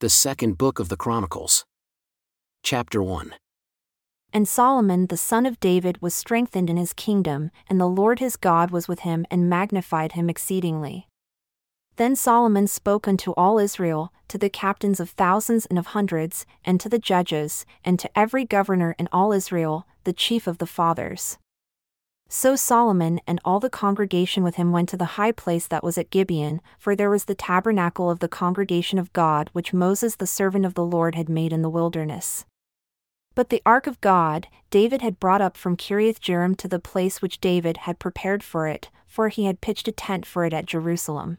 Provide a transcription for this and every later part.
The second book of the Chronicles. Chapter 1. And Solomon the son of David was strengthened in his kingdom, and the Lord his God was with him and magnified him exceedingly. Then Solomon spoke unto all Israel, to the captains of thousands and of hundreds, and to the judges, and to every governor in all Israel, the chief of the fathers. So Solomon and all the congregation with him went to the high place that was at Gibeon, for there was the tabernacle of the congregation of God which Moses the servant of the Lord had made in the wilderness. But the ark of God, David had brought up from Kiriath Jearim to the place which David had prepared for it, for he had pitched a tent for it at Jerusalem.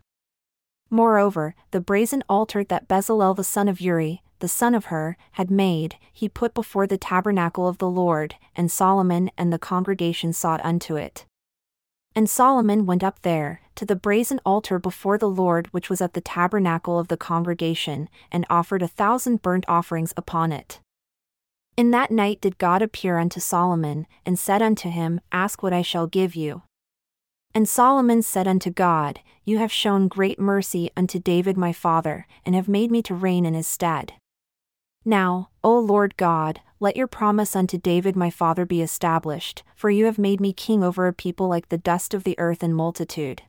Moreover, the brazen altar that Bezalel the son of Uri, the son of Hur, had made, he put before the tabernacle of the Lord, and Solomon and the congregation sought unto it. And Solomon went up there, to the brazen altar before the Lord which was at the tabernacle of the congregation, and offered a thousand burnt offerings upon it. In that night did God appear unto Solomon, and said unto him, Ask what I shall give you. And Solomon said unto God, You have shown great mercy unto David my father, and have made me to reign in his stead. Now, O Lord God, let your promise unto David my father be established, for you have made me king over a people like the dust of the earth in multitude.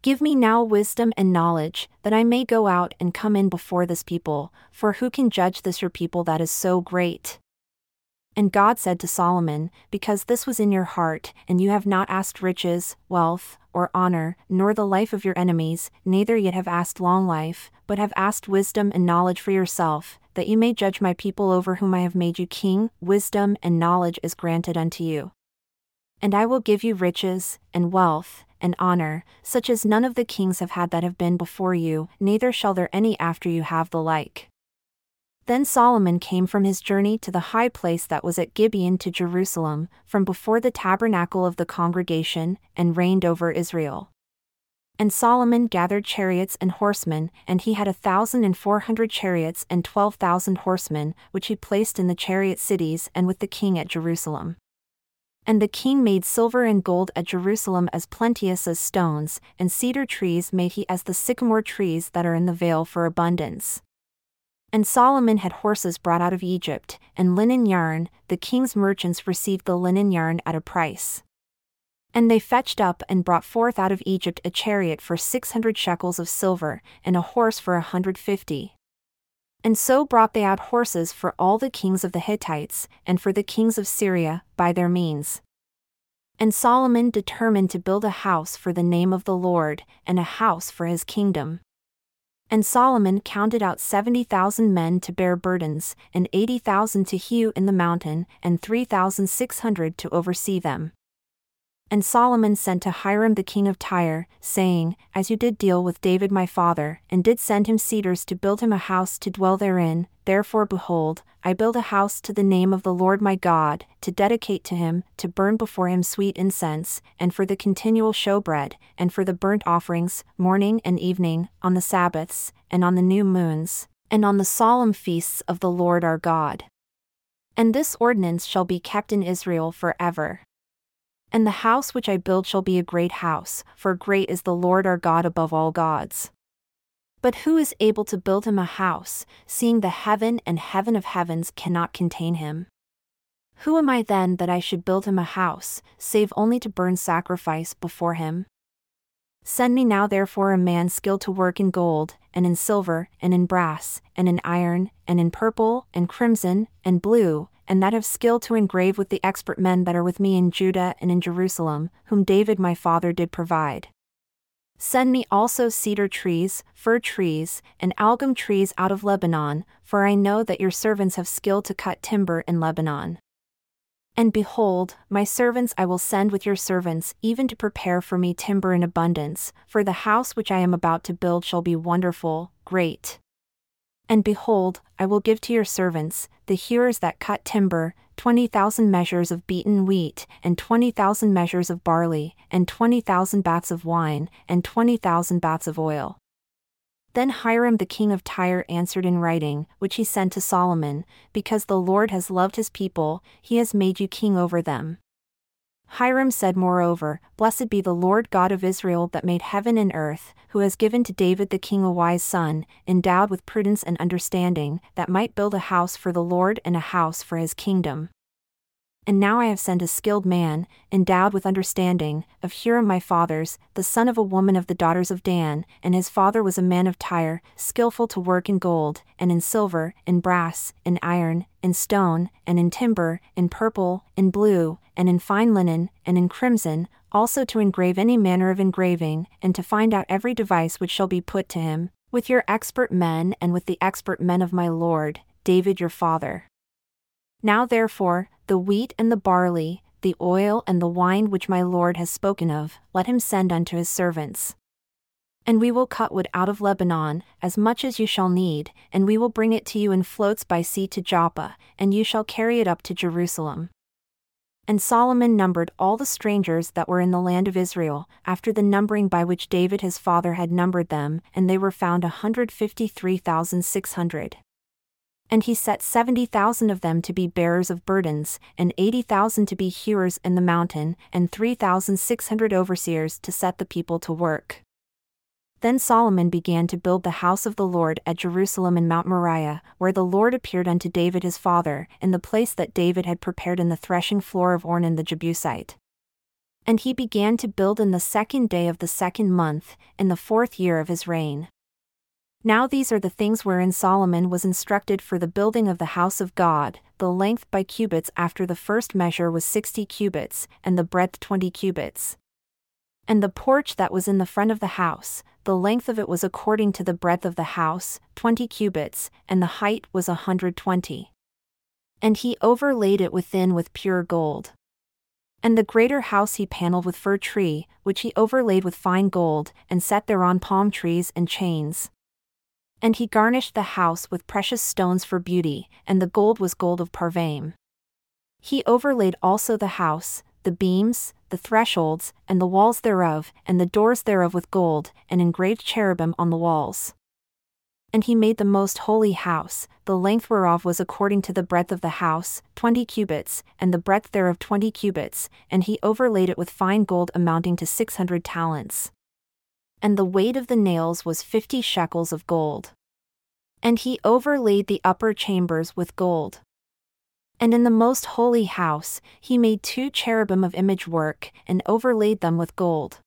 Give me now wisdom and knowledge, that I may go out and come in before this people, for who can judge this your people that is so great? And God said to Solomon, Because this was in your heart, and you have not asked riches, wealth, or honor, nor the life of your enemies, neither yet have asked long life, but have asked wisdom and knowledge for yourself, that you may judge my people over whom I have made you king, wisdom and knowledge is granted unto you. And I will give you riches, and wealth, and honor, such as none of the kings have had that have been before you, neither shall there any after you have the like. Then Solomon came from his journey to the high place that was at Gibeon to Jerusalem, from before the tabernacle of the congregation, and reigned over Israel. And Solomon gathered chariots and horsemen, and he had a thousand and four hundred chariots and twelve thousand horsemen, which he placed in the chariot cities and with the king at Jerusalem. And the king made silver and gold at Jerusalem as plenteous as stones, and cedar trees made he as the sycamore trees that are in the vale for abundance. And Solomon had horses brought out of Egypt, and linen yarn, the king's merchants received the linen yarn at a price. And they fetched up and brought forth out of Egypt a chariot for six hundred shekels of silver, and a horse for a hundred fifty. And so brought they out horses for all the kings of the Hittites, and for the kings of Syria, by their means. And Solomon determined to build a house for the name of the Lord, and a house for his kingdom. And Solomon counted out seventy thousand men to bear burdens, and eighty thousand to hew in the mountain, and three thousand six hundred to oversee them. And Solomon sent to Hiram the king of Tyre, saying, As you did deal with David my father, and did send him cedars to build him a house to dwell therein, therefore behold, I build a house to the name of the Lord my God, to dedicate to him, to burn before him sweet incense, and for the continual showbread, and for the burnt offerings, morning and evening, on the Sabbaths, and on the new moons, and on the solemn feasts of the Lord our God. And this ordinance shall be kept in Israel for ever. And the house which I build shall be a great house, for great is the Lord our God above all gods. But who is able to build him a house, seeing the heaven and heaven of heavens cannot contain him? Who am I then that I should build him a house, save only to burn sacrifice before him? Send me now therefore a man skilled to work in gold, and in silver, and in brass, and in iron, and in purple, and crimson, and blue, and that have skill to engrave with the expert men that are with me in Judah and in Jerusalem, whom David my father did provide. Send me also cedar trees, fir trees, and algum trees out of Lebanon, for I know that your servants have skill to cut timber in Lebanon. And behold, my servants I will send with your servants, even to prepare for me timber in abundance, for the house which I am about to build shall be wonderful, great. And behold, I will give to your servants, the hewers that cut timber, twenty thousand measures of beaten wheat, and twenty thousand measures of barley, and twenty thousand baths of wine, and twenty thousand baths of oil. Then Hiram the king of Tyre answered in writing, which he sent to Solomon, Because the Lord has loved his people, he has made you king over them. Hiram said moreover, Blessed be the Lord God of Israel that made heaven and earth, who has given to David the king a wise son, endowed with prudence and understanding, that might build a house for the Lord and a house for his kingdom. And now I have sent a skilled man, endowed with understanding, of Huram my father's, the son of a woman of the daughters of Dan, and his father was a man of Tyre, skillful to work in gold, and in silver, in brass, in iron, in stone, and in timber, in purple, in blue, and in fine linen, and in crimson, also to engrave any manner of engraving, and to find out every device which shall be put to him, with your expert men and with the expert men of my lord, David your father. Now therefore, the wheat and the barley, the oil and the wine which my Lord has spoken of, let him send unto his servants. And we will cut wood out of Lebanon, as much as you shall need, and we will bring it to you in floats by sea to Joppa, and you shall carry it up to Jerusalem. And Solomon numbered all the strangers that were in the land of Israel, after the numbering by which David his father had numbered them, and they were found a hundred fifty three thousand six hundred. And he set seventy thousand of them to be bearers of burdens, and eighty thousand to be hewers in the mountain, and three thousand six hundred overseers to set the people to work. Then Solomon began to build the house of the Lord at Jerusalem in Mount Moriah, where the Lord appeared unto David his father, in the place that David had prepared in the threshing floor of Ornan the Jebusite. And he began to build in the second day of the second month, in the fourth year of his reign. Now these are the things wherein Solomon was instructed for the building of the house of God. The length by cubits after the first measure was sixty cubits, and the breadth twenty cubits. And the porch that was in the front of the house, the length of it was according to the breadth of the house, twenty cubits, and the height was a hundred twenty. And he overlaid it within with pure gold. And the greater house he panelled with fir tree, which he overlaid with fine gold, and set thereon palm trees and chains. And he garnished the house with precious stones for beauty, and the gold was gold of Parvaim. He overlaid also the house, the beams, the thresholds, and the walls thereof, and the doors thereof with gold, and engraved cherubim on the walls. And he made the most holy house, the length whereof was according to the breadth of the house, twenty cubits, and the breadth thereof twenty cubits, and he overlaid it with fine gold amounting to six hundred talents and the weight of the nails was fifty shekels of gold. And he overlaid the upper chambers with gold. And in the most holy house, he made two cherubim of image work, and overlaid them with gold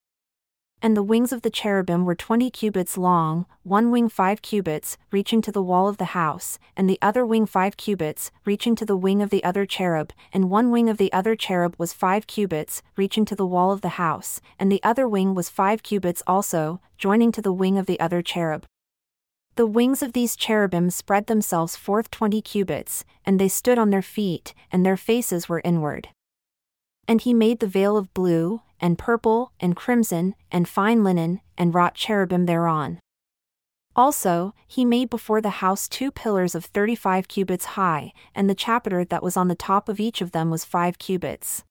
and the wings of the cherubim were twenty cubits long, one wing five cubits, reaching to the wall of the house, and the other wing five cubits, reaching to the wing of the other cherub, and one wing of the other cherub was five cubits, reaching to the wall of the house, and the other wing was five cubits also, joining to the wing of the other cherub. The wings of these cherubim spread themselves forth twenty cubits, and they stood on their feet, and their faces were inward. And he made the veil of blue, and purple, and crimson, and fine linen, and wrought cherubim thereon. Also, he made before the house two pillars of thirty five cubits high, and the chapiter that was on the top of each of them was five cubits.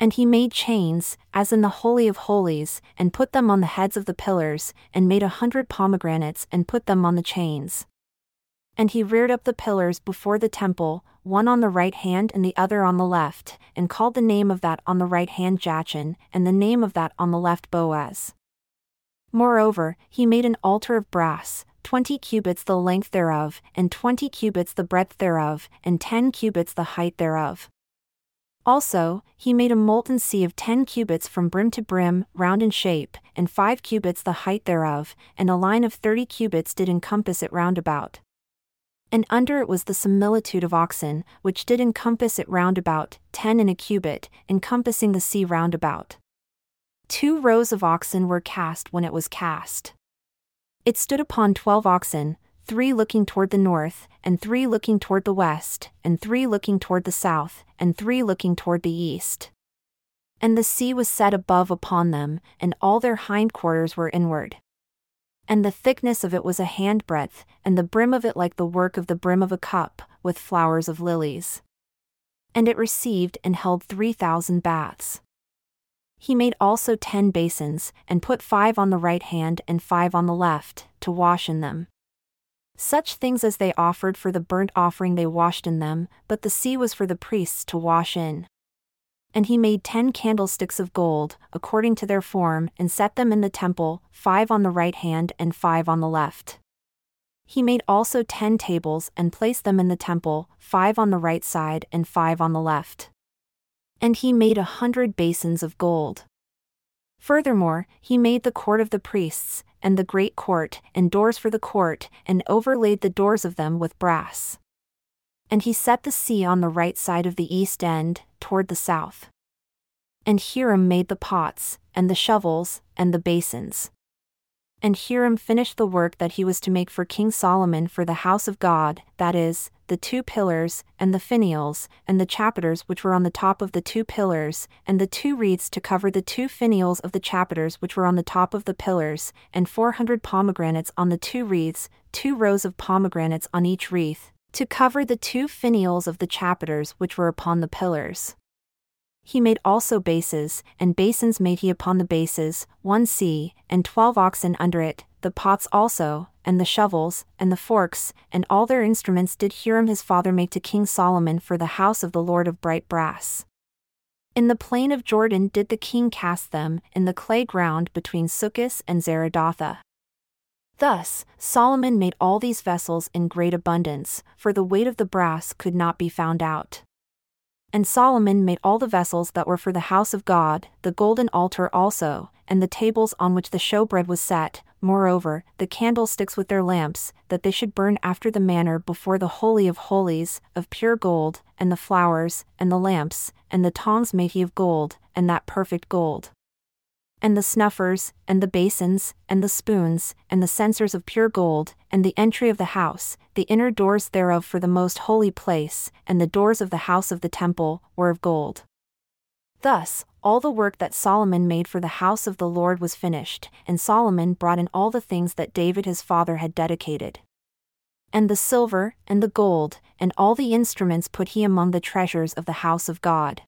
And he made chains, as in the Holy of Holies, and put them on the heads of the pillars, and made a hundred pomegranates and put them on the chains. And he reared up the pillars before the temple, one on the right hand and the other on the left, and called the name of that on the right hand Jachin, and the name of that on the left Boaz. Moreover, he made an altar of brass, twenty cubits the length thereof, and twenty cubits the breadth thereof, and ten cubits the height thereof. Also, he made a molten sea of ten cubits from brim to brim, round in shape, and five cubits the height thereof, and a line of thirty cubits did encompass it round about and under it was the similitude of oxen, which did encompass it round about, ten in a cubit, encompassing the sea round about. Two rows of oxen were cast when it was cast. It stood upon twelve oxen, three looking toward the north, and three looking toward the west, and three looking toward the south, and three looking toward the east. And the sea was set above upon them, and all their hindquarters were inward and the thickness of it was a handbreadth, and the brim of it like the work of the brim of a cup, with flowers of lilies. And it received and held three thousand baths. He made also ten basins, and put five on the right hand and five on the left, to wash in them. Such things as they offered for the burnt offering they washed in them, but the sea was for the priests to wash in. And he made ten candlesticks of gold, according to their form, and set them in the temple, five on the right hand and five on the left. He made also ten tables and placed them in the temple, five on the right side and five on the left. And he made a hundred basins of gold. Furthermore, he made the court of the priests, and the great court, and doors for the court, and overlaid the doors of them with brass. And he set the sea on the right side of the east end, toward the south. And Hiram made the pots, and the shovels, and the basins. And Hiram finished the work that he was to make for King Solomon for the house of God, that is, the two pillars, and the finials, and the chapiters which were on the top of the two pillars, and the two wreaths to cover the two finials of the chapiters which were on the top of the pillars, and four hundred pomegranates on the two wreaths, two rows of pomegranates on each wreath, to cover the two finials of the chapiters which were upon the pillars. He made also bases, and basins made he upon the bases, one sea, and twelve oxen under it, the pots also, and the shovels, and the forks, and all their instruments did Hiram his father make to King Solomon for the house of the Lord of bright brass. In the plain of Jordan did the king cast them, in the clay ground between Succoth and Zarathana. Thus, Solomon made all these vessels in great abundance, for the weight of the brass could not be found out. And Solomon made all the vessels that were for the house of God, the golden altar also, and the tables on which the showbread was set, moreover, the candlesticks with their lamps, that they should burn after the manner before the Holy of Holies, of pure gold, and the flowers, and the lamps, and the tongs made he of gold, and that perfect gold and the snuffers, and the basins, and the spoons, and the censers of pure gold, and the entry of the house, the inner doors thereof for the most holy place, and the doors of the house of the temple, were of gold. Thus, all the work that Solomon made for the house of the Lord was finished, and Solomon brought in all the things that David his father had dedicated. And the silver, and the gold, and all the instruments put he among the treasures of the house of God.